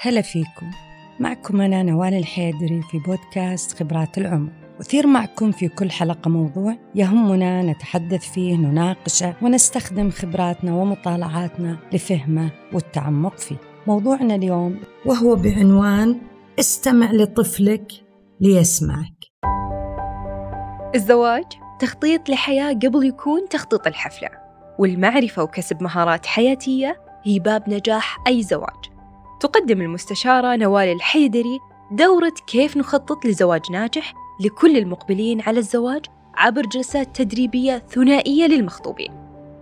هلا فيكم. معكم أنا نوال الحيدري في بودكاست خبرات العمر. أثير معكم في كل حلقة موضوع يهمنا نتحدث فيه نناقشه ونستخدم خبراتنا ومطالعاتنا لفهمه والتعمق فيه. موضوعنا اليوم وهو بعنوان استمع لطفلك ليسمعك. الزواج تخطيط لحياة قبل يكون تخطيط الحفلة والمعرفة وكسب مهارات حياتية هي باب نجاح أي زواج. تقدم المستشارة نوال الحيدري دورة كيف نخطط لزواج ناجح لكل المقبلين على الزواج عبر جلسات تدريبية ثنائية للمخطوبين.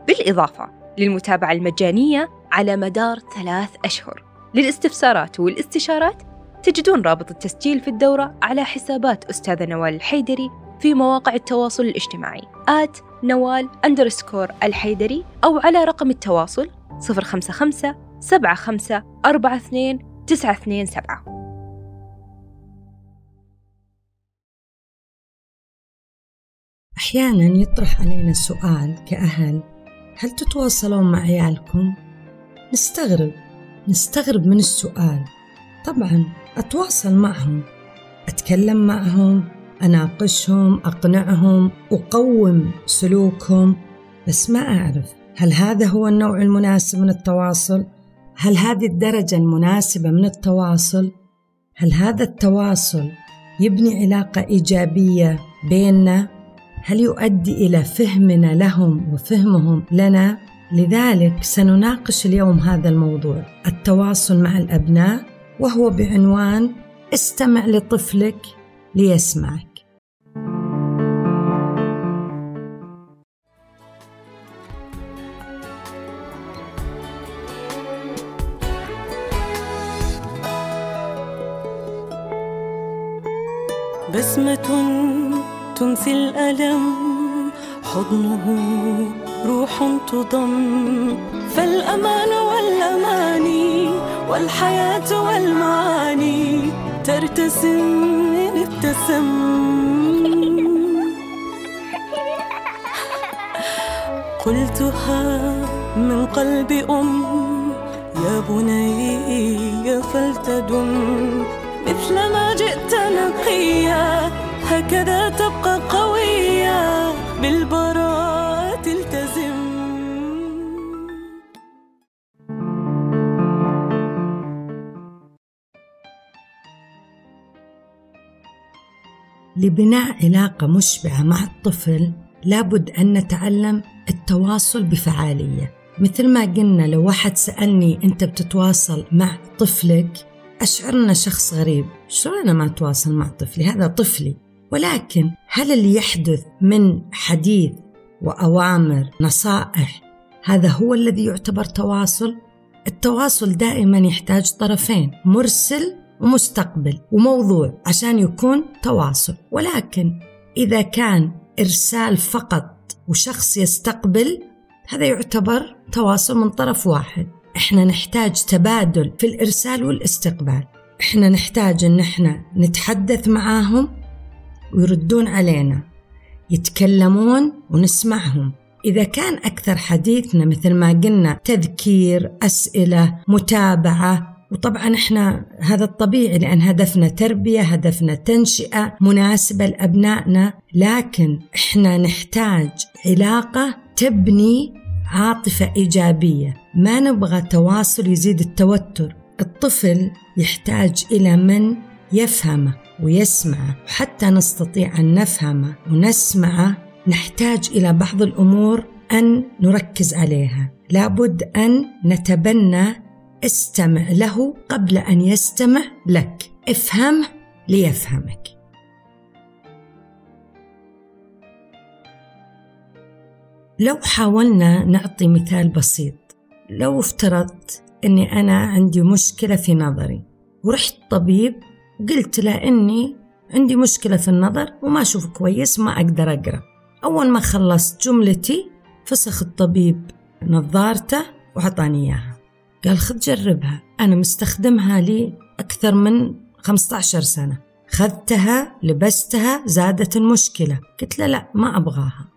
بالإضافة للمتابعة المجانية على مدار ثلاث أشهر. للاستفسارات والاستشارات تجدون رابط التسجيل في الدورة على حسابات أستاذة نوال الحيدري في مواقع التواصل الاجتماعي آت نوال الحيدري أو على رقم التواصل 055 سبعة خمسة أربعة اثنين تسعة اثنين سبعة. أحيانا يطرح علينا سؤال كأهل هل تتواصلون مع عيالكم؟ نستغرب نستغرب من السؤال. طبعا أتواصل معهم أتكلم معهم أناقشهم أقنعهم أقوم سلوكهم بس ما أعرف هل هذا هو النوع المناسب من التواصل؟ هل هذه الدرجة المناسبة من التواصل؟ هل هذا التواصل يبني علاقة إيجابية بيننا؟ هل يؤدي إلى فهمنا لهم وفهمهم لنا؟ لذلك سنناقش اليوم هذا الموضوع التواصل مع الأبناء وهو بعنوان استمع لطفلك ليسمعك بسمة تنسي الألم حضنه روح تضم. فالأمان والأماني والحياة والمعاني ترتسم من ابتسم. قلتها من قلب أم يا بني فلتدم. مثل ما جئت نقيا. هكذا تبقى قوية بالبراءة تلتزم لبناء علاقة مشبعة مع الطفل لابد أن نتعلم التواصل بفعالية. مثل ما قلنا لو واحد سألني أنت بتتواصل مع طفلك أشعرنا شخص غريب. شلون أنا ما أتواصل مع طفلي؟ هذا طفلي. ولكن هل اللي يحدث من حديث وأوامر نصائح هذا هو الذي يعتبر تواصل؟ التواصل دائما يحتاج طرفين مرسل ومستقبل وموضوع عشان يكون تواصل. ولكن إذا كان إرسال فقط وشخص يستقبل هذا يعتبر تواصل من طرف واحد. إحنا نحتاج تبادل في الإرسال والاستقبال. إحنا نحتاج إن إحنا نتحدث معاهم ويردون علينا يتكلمون ونسمعهم. إذا كان أكثر حديثنا مثل ما قلنا تذكير أسئلة متابعة وطبعا إحنا هذا الطبيعي لأن هدفنا تربية هدفنا تنشئة مناسبة لأبنائنا لكن إحنا نحتاج علاقة تبني عاطفة إيجابية. ما نبغى تواصل يزيد التوتر. الطفل يحتاج إلى من يفهمه ويسمعه وحتى نستطيع أن نفهمه ونسمعه نحتاج إلى بعض الأمور أن نركز عليها. لابد أن نتبنى استمع له قبل أن يستمع لك. افهمه ليفهمك. لو حاولنا نعطي مثال بسيط. لو افترضت إني أنا عندي مشكلة في نظري ورحت طبيب وقلت له إني عندي مشكلة في النظر وما أشوف كويس ما أقدر أقرأ. أول ما خلصت جملتي فسخ الطبيب نظارته وعطاني إياها. قال خذ جربها أنا مستخدمها لي أكثر من 15 سنة. خذتها لبستها زادت المشكلة. قلت له لا ما أبغاها.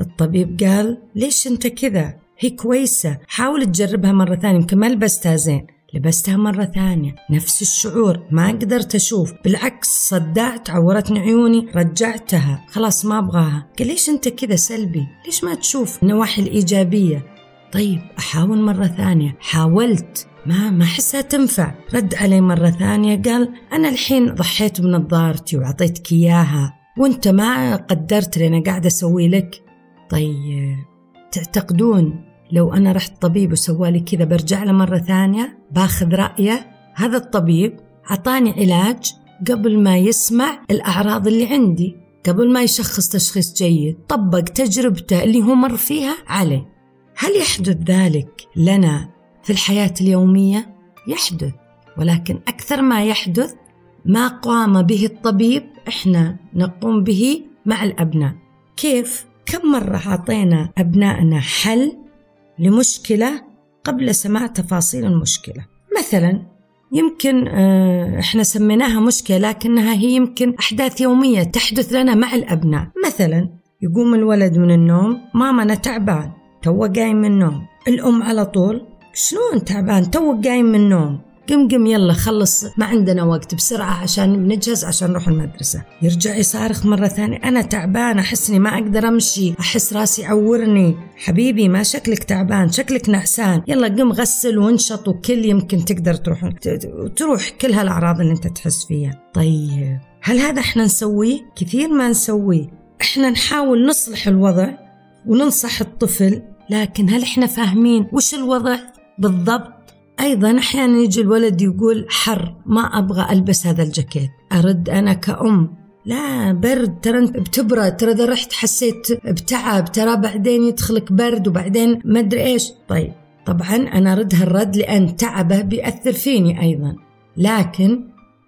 الطبيب قال ليش أنت كذا؟ هي كويسة. حاول تجربها مرة ثانية. يمكن ما لبستها زين. لبستها مرة ثانية. نفس الشعور. ما قدرت أشوف. بالعكس صدعت عورتني عيوني رجعتها. خلاص ما أبغاها. قال ليش أنت كذا سلبي؟ ليش ما تشوف النواحي الإيجابية؟ طيب أحاول مرة ثانية. حاولت. ما ما أحسها تنفع. رد علي مرة ثانية قال أنا الحين ضحيت بنظارتي وأعطيتك إياها. وأنت ما قدرت اللي قاعدة أسوي لك. طيب. تعتقدون لو أنا رحت طبيب وسوالي كذا برجع له مرة ثانية؟ باخذ رأيه. هذا الطبيب عطاني علاج قبل ما يسمع الأعراض اللي عندي قبل ما يشخص تشخيص جيد. طبق تجربته اللي هو مر فيها عليه. هل يحدث ذلك لنا في الحياة اليومية؟ يحدث ولكن أكثر ما يحدث ما قام به الطبيب إحنا نقوم به مع الأبناء. كيف؟ كم مرة أعطينا أبنائنا حل لمشكلة قبل سماع تفاصيل المشكلة؟ مثلا يمكن آه، إحنا سميناها مشكلة لكنها هي يمكن أحداث يومية تحدث لنا مع الأبناء. مثلا يقوم الولد من النوم ماما أنا تعبان تو قايم من النوم. الأم على طول شلون تعبان؟ تو قايم من النوم. قم قم يلا خلص. ما عندنا وقت بسرعة عشان نجهز عشان نروح المدرسة. يرجع يصارخ مرة ثانية. أنا تعبان أحس إني ما أقدر أمشي. أحس راسي يعورني. حبيبي ما شكلك تعبان شكلك نعسان. يلا قم غسل وانشط وكل يمكن تقدر تروح. تروح كل هالأعراض اللي أنت تحس فيها. طيب هل هذا إحنا نسويه؟ كثير ما نسويه. إحنا نحاول نصلح الوضع وننصح الطفل لكن هل إحنا فاهمين وش الوضع بالضبط؟ أيضا أحيانا يجي الولد يقول حر ما أبغى ألبس هذا الجاكيت أرد أنا كأم. لا برد ترى أنت بتبرد ترى إذا رحت حسيت بتعب ترى بعدين يدخلك برد وبعدين ما أدري إيش. طيب طبعا أنا أرد هالرد لأن تعبه بيأثر فيني أيضا. لكن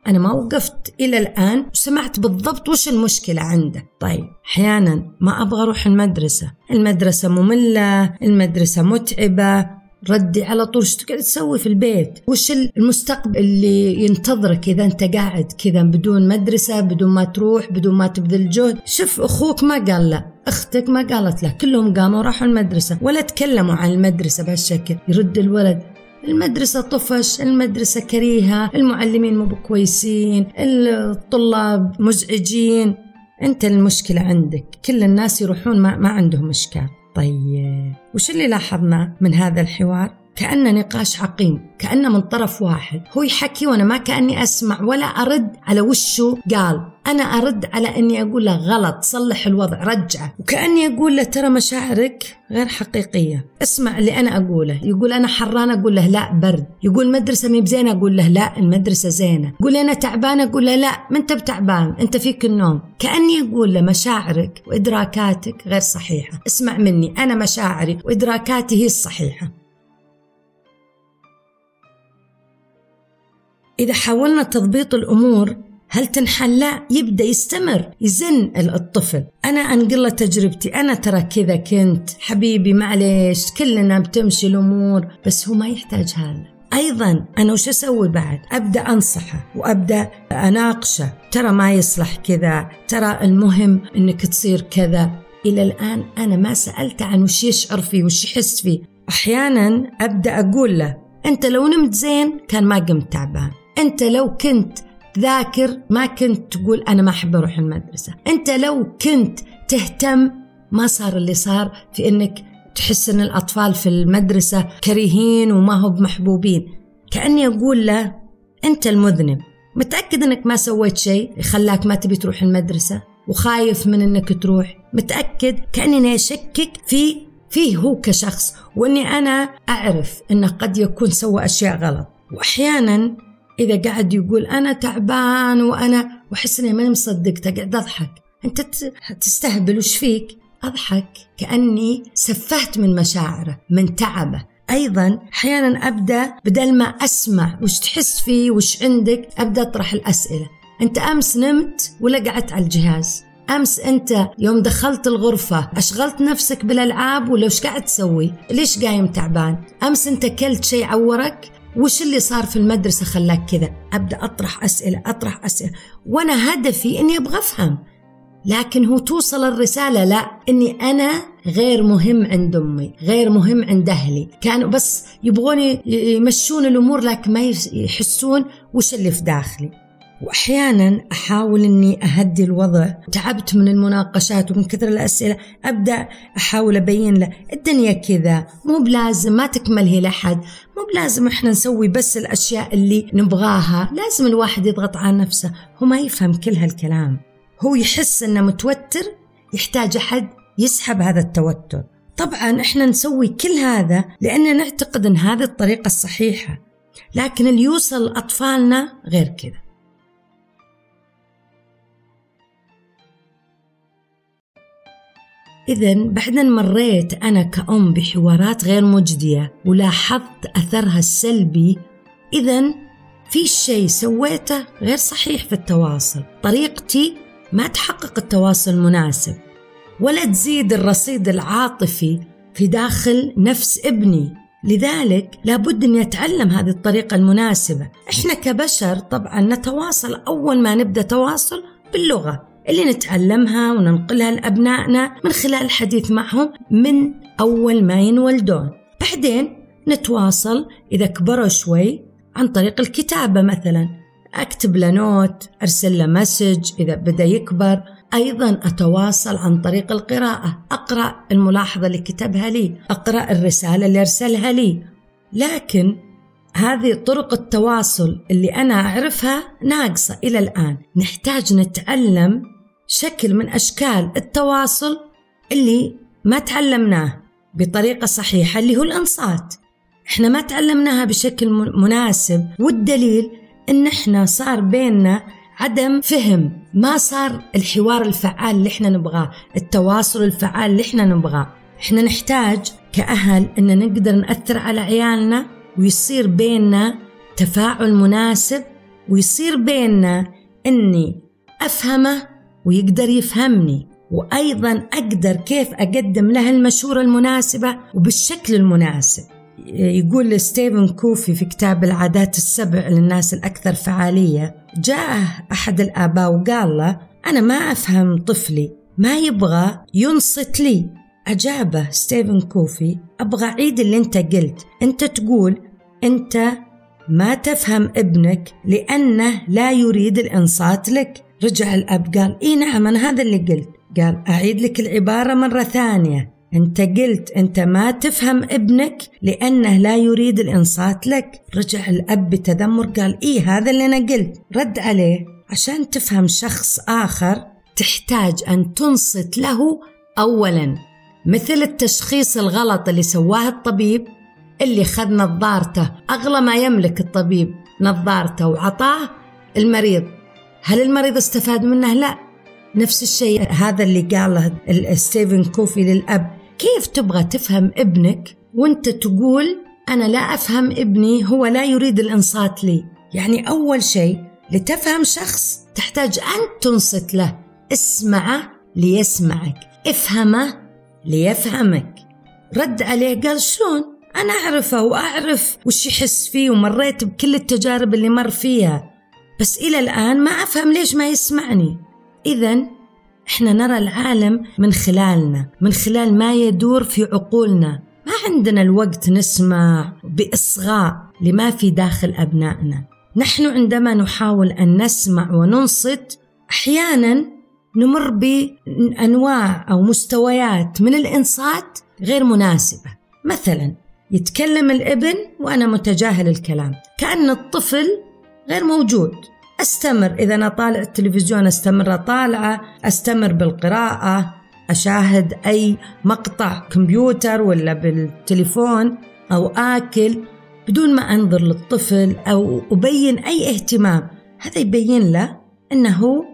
أنا ما وقفت إلى الآن وسمعت بالضبط وش المشكلة عنده طيب أحيانا ما أبغى أروح المدرسة. المدرسة مملة المدرسة متعبة. ردي على طول. إيش تقعد تسوي في البيت؟ وش المستقبل اللي ينتظرك إذا أنت قاعد كذا بدون مدرسة بدون ما تروح بدون ما تبذل جهد شوف أخوك ما قال لا أختك ما قالت له كلهم قاموا وراحوا المدرسة. ولا تكلموا عن المدرسة بهالشكل. يرد الولد. المدرسة طفش المدرسة كريهة المعلمين مو كويسين الطلاب مزعجين. أنت المشكلة عندك. كل الناس يروحون ما, ما عندهم إشكال. طيب وش اللي لاحظناه من هذا الحوار؟ كأنه نقاش عقيم كأنه من طرف واحد. هو يحكي وأنا ما كأني أسمع ولا أرد على وشه قال. أنا أرد على أني أقول له غلط صلح الوضع رجعه. وكأني أقول له ترى مشاعرك غير حقيقية. اسمع اللي أنا أقوله. يقول أنا حران أقول له لا برد. يقول مدرسة مي بزينة أقول له لا المدرسة زينة. يقول أنا تعبان أقول له لا ما أنت بتعبان أنت فيك النوم. كأني أقول له مشاعرك وإدراكاتك غير صحيحة. اسمع مني أنا مشاعري وإدراكاتي هي الصحيحة. إذا حاولنا تضبيط الأمور هل تنحل؟ لا يبدأ يستمر يزن الطفل. أنا أنقل له تجربتي. أنا ترى كذا كنت. حبيبي معليش كلنا بتمشي الأمور بس هو ما يحتاج هذا. أيضا أنا وش أسوي بعد؟ أبدأ أنصحه وأبدأ أناقشه. ترى ما يصلح كذا. ترى المهم أنك تصير كذا. إلى الآن أنا ما سألته عن وش يشعر فيه وش يحس فيه. أحيانا أبدأ أقول له أنت لو نمت زين كان ما قمت تعبان. أنت لو كنت ذاكر ما كنت تقول أنا ما أحب أروح المدرسة. أنت لو كنت تهتم ما صار اللي صار في أنك تحس أن الأطفال في المدرسة كريهين وما هو محبوبين. كأني أقول له أنت المذنب. متأكد أنك ما سويت شيء يخلاك ما تبي تروح المدرسة؟ وخايف من أنك تروح؟ متأكد؟ كأني أشكك في فيه هو كشخص. وأني أنا أعرف أنه قد يكون سوى أشياء غلط. وأحيانا إذا قاعد يقول أنا تعبان وأنا وأحس إني ماني مصدقته قاعد أضحك. أنت تستهبل وش فيك؟ أضحك. كأني سفهت من مشاعره من تعبه. أيضا أحيانا أبدأ بدل ما أسمع وش تحس فيه وش عندك أبدأ أطرح الأسئلة. أنت أمس نمت ولا قعدت على الجهاز؟ أمس أنت يوم دخلت الغرفة أشغلت نفسك بالألعاب ولا وش قاعد تسوي؟ ليش قايم تعبان؟ أمس أنت كلت شيء عورك؟ وش اللي صار في المدرسة خلاك كذا؟ أبدأ أطرح أسئلة أطرح أسئلة. وأنا هدفي أني أبغى أفهم. لكن هو توصل الرسالة لا أني أنا غير مهم عند أمي غير مهم عند أهلي. كانوا بس يبغون يمشون الأمور لكن ما يحسون وش اللي في داخلي. وأحيانا أحاول إني أهدي الوضع. تعبت من المناقشات ومن كثر الأسئلة. أبدأ أحاول أبين له. الدنيا كذا. مو بلازم ما تكمل هي لحد مو بلازم إحنا نسوي بس الأشياء اللي نبغاها. لازم الواحد يضغط على نفسه. هو ما يفهم كل هالكلام. هو يحس إنه متوتر يحتاج أحد يسحب هذا التوتر. طبعا إحنا نسوي كل هذا لأن نعتقد إن هذه الطريقة الصحيحة. لكن اللي يوصل لاطفالنا غير كذا. إذا بعد أن مريت أنا كأم بحوارات غير مجدية ولاحظت أثرها السلبي إذا في شيء سويته غير صحيح في التواصل. طريقتي ما تحقق التواصل المناسب ولا تزيد الرصيد العاطفي في داخل نفس ابني. لذلك لابد أن يتعلم هذه الطريقة المناسبة. إحنا كبشر طبعا نتواصل أول ما نبدأ تواصل باللغة. اللي نتعلمها وننقلها لأبنائنا من خلال الحديث معهم من أول ما ينولدون. بعدين نتواصل إذا كبروا شوي عن طريق الكتابة مثلا. أكتب له note أرسل له message إذا بدأ يكبر. أيضا أتواصل عن طريق القراءة. أقرأ الملاحظة اللي كتبها لي. أقرأ الرسالة اللي أرسلها لي. لكن هذه طرق التواصل اللي أنا أعرفها ناقصة إلى الآن. نحتاج نتعلم شكل من أشكال التواصل اللي ما تعلمناه بطريقة صحيحة اللي هو الإنصات. إحنا ما تعلمناها بشكل مناسب والدليل إن إحنا صار بيننا عدم فهم. ما صار الحوار الفعال اللي إحنا نبغاه التواصل الفعال اللي إحنا نبغاه. إحنا نحتاج كأهل إن نقدر نأثر على عيالنا ويصير بيننا تفاعل مناسب ويصير بيننا إني أفهمه ويقدر يفهمني وأيضا أقدر كيف أقدم له المشورة المناسبة وبالشكل المناسب. يقول ستيفن كوفي في كتاب العادات السبع للناس الأكثر فعالية جاء أحد الآباء وقال له أنا ما أفهم طفلي ما يبغى ينصت لي. أجابه ستيفن كوفي أبغى أعيد اللي أنت قلت. أنت تقول أنت ما تفهم ابنك لأنه لا يريد الإنصات لك. رجع الأب قال إي نعم أنا هذا اللي قلت. قال أعيد لك العبارة مرة ثانية. أنت قلت أنت ما تفهم ابنك لأنه لا يريد الإنصات لك. رجع الأب بتذمر قال إيه هذا اللي أنا قلت. رد عليه. عشان تفهم شخص آخر تحتاج أن تنصت له أولا. مثل التشخيص الغلط اللي سواه الطبيب اللي خذ نظارته. أغلى ما يملك الطبيب نظارته وعطاه المريض. هل المريض استفاد منه؟ لا. نفس الشيء هذا اللي قاله ستيفن كوفي للأب. كيف تبغى تفهم ابنك وانت تقول أنا لا أفهم ابني هو لا يريد الإنصات لي؟ يعني أول شيء لتفهم شخص تحتاج أن تنصت له. اسمعه ليسمعك. افهمه ليفهمك. رد عليه قال شلون؟ أنا أعرفه وأعرف وش يحس فيه ومريت بكل التجارب اللي مر فيها. بس إلى الآن ما أفهم ليش ما يسمعني. إذا إحنا نرى العالم من خلالنا من خلال ما يدور في عقولنا. ما عندنا الوقت نسمع بإصغاء لما في داخل أبنائنا. نحن عندما نحاول أن نسمع وننصت أحيانا نمر بأنواع أو مستويات من الإنصات غير مناسبة. مثلا يتكلم الإبن وأنا متجاهل الكلام. كأن الطفل غير موجود. أستمر. إذا أنا طالع التلفزيون أستمر طالعه أستمر بالقراءة أشاهد أي مقطع كمبيوتر ولا بالتليفون أو آكل بدون ما أنظر للطفل أو أبين أي اهتمام. هذا يبين له أنه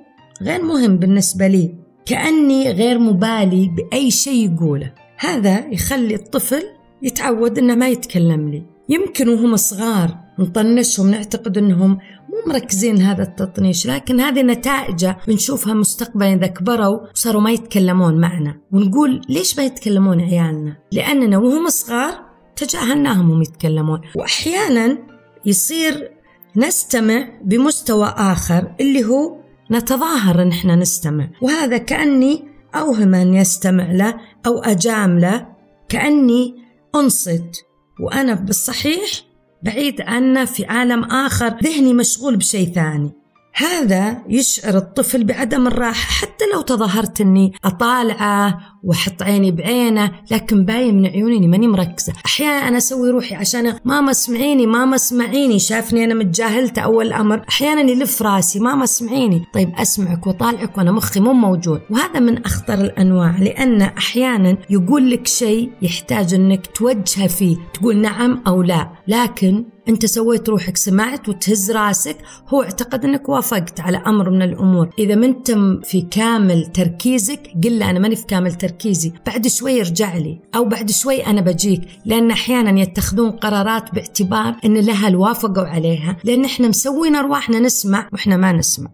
غير مهم بالنسبة لي كأني غير مبالي بأي شيء يقوله. هذا يخلي الطفل يتعود إنه ما يتكلم لي. يمكن وهم صغار نطنشهم نعتقد إنهم مو مركزين هذا التطنيش لكن هذه نتائجه بنشوفها مستقبلا إذا كبروا وصاروا ما يتكلمون معنا. ونقول ليش ما يتكلمون عيالنا؟ لأننا وهم صغار تجاهلناهم وهم يتكلمون. واحيانا يصير نستمع بمستوى آخر اللي هو نتظاهر إن إحنا نستمع. وهذا كأني أوهم أن يستمع له أو أجامله كأني أنصت. وأنا بالصحيح بعيد عنه في عالم آخر ذهني مشغول بشيء ثاني. هذا يشعر الطفل بعدم الراحة حتى لو تظاهرت أني أطالعه وأحط عيني بعينه لكن باين من عيوني أني ماني مركزة. أحيانا أنا أسوي روحي عشان ماما اسمعيني ماما اسمعيني شافني أنا متجاهلته أول أمر. أحيانا يلف راسي ماما اسمعيني طيب أسمعك وطالعك وأنا مخي مو موجود. وهذا من أخطر الأنواع لأن أحيانا يقول لك شيء يحتاج أنك توجهه فيه. تقول نعم أو لا. لكن أنت سويت روحك سمعت وتهز راسك هو اعتقد إنك وافقت على أمر من الأمور. إذا أنت في كامل تركيزك قل له أنا ماني في كامل تركيزي بعد شوي ارجع لي أو بعد شوي أنا بجيك لأن أحيانا يتخذون قرارات باعتبار إن لها الوافقوا عليها لأن إحنا مسوين أرواحنا نسمع وإحنا ما نسمع.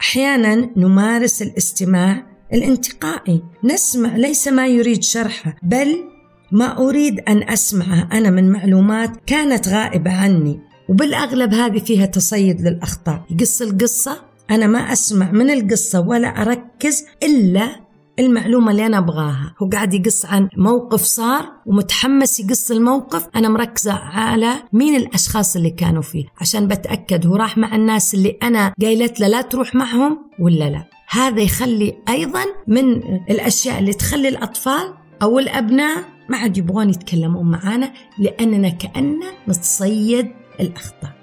أحيانا نمارس الاستماع الانتقائي. نسمع ليس ما يريد شرحه بل ما أريد أن أسمعه. أنا من معلومات كانت غائبة عني وبالأغلب هذه فيها تصيد للأخطاء. يقص القصة أنا ما أسمع من القصة ولا أركز إلا المعلومة اللي أنا أبغاها. هو قاعد يقص عن موقف صار ومتحمس يقص الموقف. أنا مركزة على مين الأشخاص اللي كانوا فيه. عشان بتأكد هو راح مع الناس اللي أنا قايلت له لا تروح معهم ولا لا. هذا يخلي أيضا من الأشياء اللي تخلي الأطفال أو الأبناء ما عاد يبغون يتكلمون معانا لأننا كأننا نتصيد الأخطاء.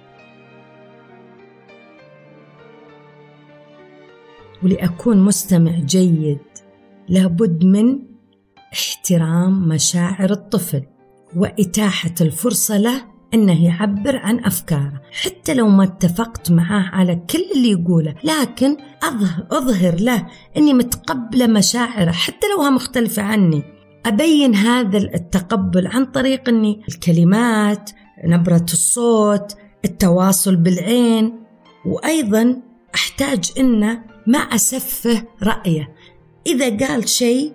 ولأكون مستمع جيد. لابد من احترام مشاعر الطفل وإتاحة الفرصة له أنه يعبر عن أفكاره. حتى لو ما اتفقت معاه على كل اللي يقوله لكن أظهر له أني متقبلة مشاعره. حتى لوها مختلفه عني أبين هذا التقبل عن طريق أني الكلمات نبرة الصوت التواصل بالعين وأيضا أحتاج أنه ما أسفه رأيه. إذا قال شيء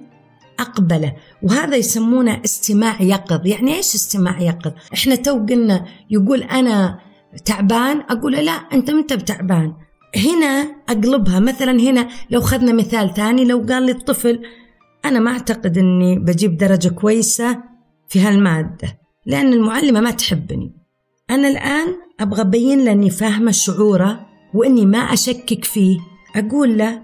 أقبله. وهذا يسمونه استماع يقظ. يعني إيش استماع يقظ؟ إحنا تو قلنا يقول أنا تعبان أقول لا أنت متى بتعبان. هنا أقلبها. مثلا هنا لو خذنا مثال ثاني لو قال لي الطفل أنا ما أعتقد أني بجيب درجة كويسة في هالمادة لأن المعلمة ما تحبني. أنا الآن أبغى أبين له أني فاهمة شعوره وإني ما أشكك فيه. أقول له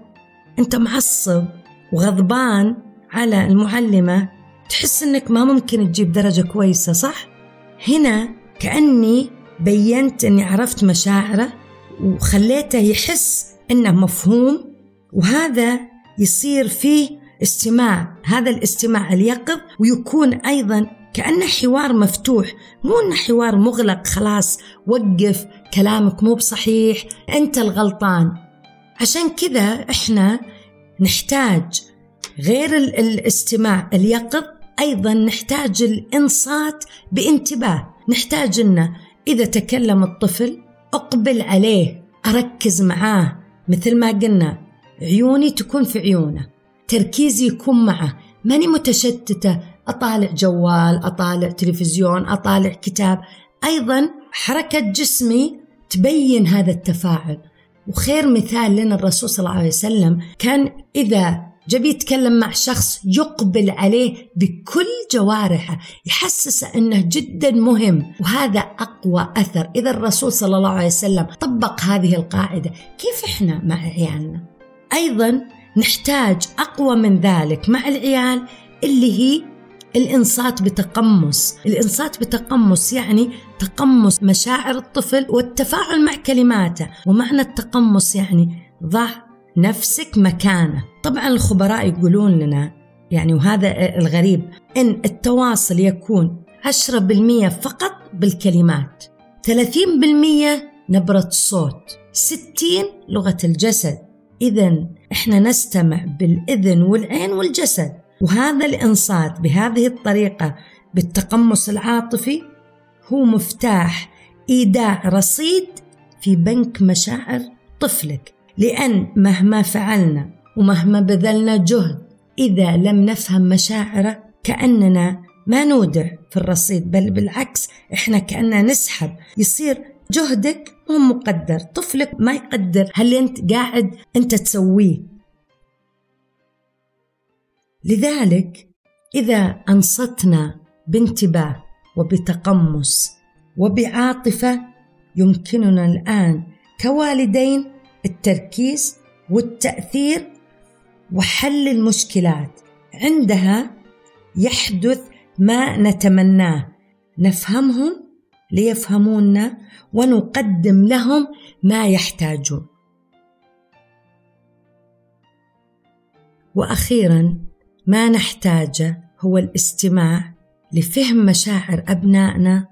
أنت معصب. وغضبان على المعلمة. تحس أنك ما ممكن تجيب درجة كويسة صح؟ هنا كأني بينت أني عرفت مشاعره وخليته يحس أنه مفهوم وهذا يصير فيه استماع. هذا الاستماع اليقظ ويكون أيضا كأنه حوار مفتوح مو أنه حوار مغلق خلاص وقف كلامك مو بصحيح أنت الغلطان. عشان كذا إحنا نحتاج غير الاستماع اليقظ أيضا نحتاج الإنصات بانتباه. نحتاج أنه إذا تكلم الطفل أقبل عليه أركز معاه. مثل ما قلنا عيوني تكون في عيونه تركيزي يكون معه. ماني متشتتة. أطالع جوال أطالع تلفزيون أطالع كتاب. أيضا حركة جسمي تبين هذا التفاعل. وخير مثال لنا الرسول صلى الله عليه وسلم كان إذا جبي يتكلم مع شخص يقبل عليه بكل جوارحه يحسسه أنه جدا مهم وهذا أقوى أثر. إذا الرسول صلى الله عليه وسلم طبق هذه القاعدة كيف إحنا مع عيالنا؟ أيضا نحتاج أقوى من ذلك مع العيال اللي هي الإنصات بتقمص. الإنصات بتقمص يعني تقمص مشاعر الطفل والتفاعل مع كلماته. ومعنى التقمص يعني ضع نفسك مكانه. طبعا الخبراء يقولون لنا يعني وهذا الغريب إن التواصل يكون 10% فقط بالكلمات 30% نبرة الصوت 60 لغة الجسد. إذا إحنا نستمع بالإذن والعين والجسد. وهذا الإنصات بهذه الطريقة بالتقمص العاطفي هو مفتاح إيداع رصيد في بنك مشاعر طفلك. لأن مهما فعلنا ومهما بذلنا جهد إذا لم نفهم مشاعره كأننا ما نودع في الرصيد بل بالعكس إحنا كأننا نسحب. يصير جهدك مو مقدر طفلك ما يقدر هل أنت قاعد أنت تسويه. لذلك إذا أنصتنا بانتباه وبتقمص وبعاطفة يمكننا الآن كوالدين التركيز والتأثير وحل المشكلات. عندها يحدث ما نتمناه. نفهمهم ليفهمونا ونقدم لهم ما يحتاجون. وأخيرا ما نحتاجه هو الاستماع لفهم مشاعر أبنائنا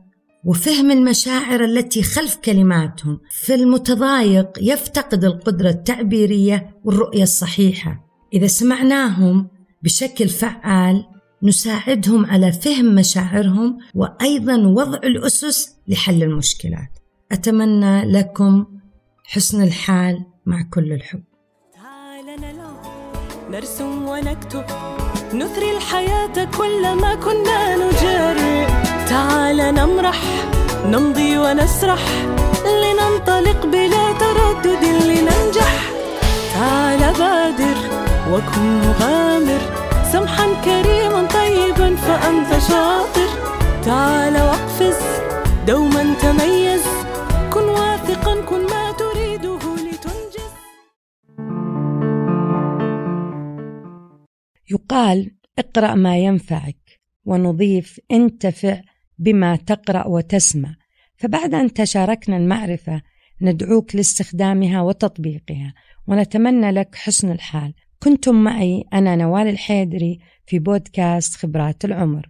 وفهم المشاعر التي خلف كلماتهم. فالمتضايق يفتقد القدرة التعبيرية والرؤية الصحيحة. إذا سمعناهم بشكل فعال نساعدهم على فهم مشاعرهم وأيضا وضع الأسس لحل المشكلات. أتمنى لكم حسن الحال مع كل الحب. تعال نرسم ونكتب. نثري الحياة كلما كنا نجرب تعال نمرح نمضي ونسرح لننطلق بلا تردد لننجح. تعال بادر وكن مغامر سمحا كريما طيبا فأنت شاطر. تعال واقفز دوما تميز. يقال اقرأ ما ينفعك ونضيف انتفع بما تقرأ وتسمع. فبعد أن تشاركنا المعرفة ندعوك لاستخدامها وتطبيقها ونتمنى لك حسن الحال. كنتم معي أنا نوال الحيدري في بودكاست خبرات العمر.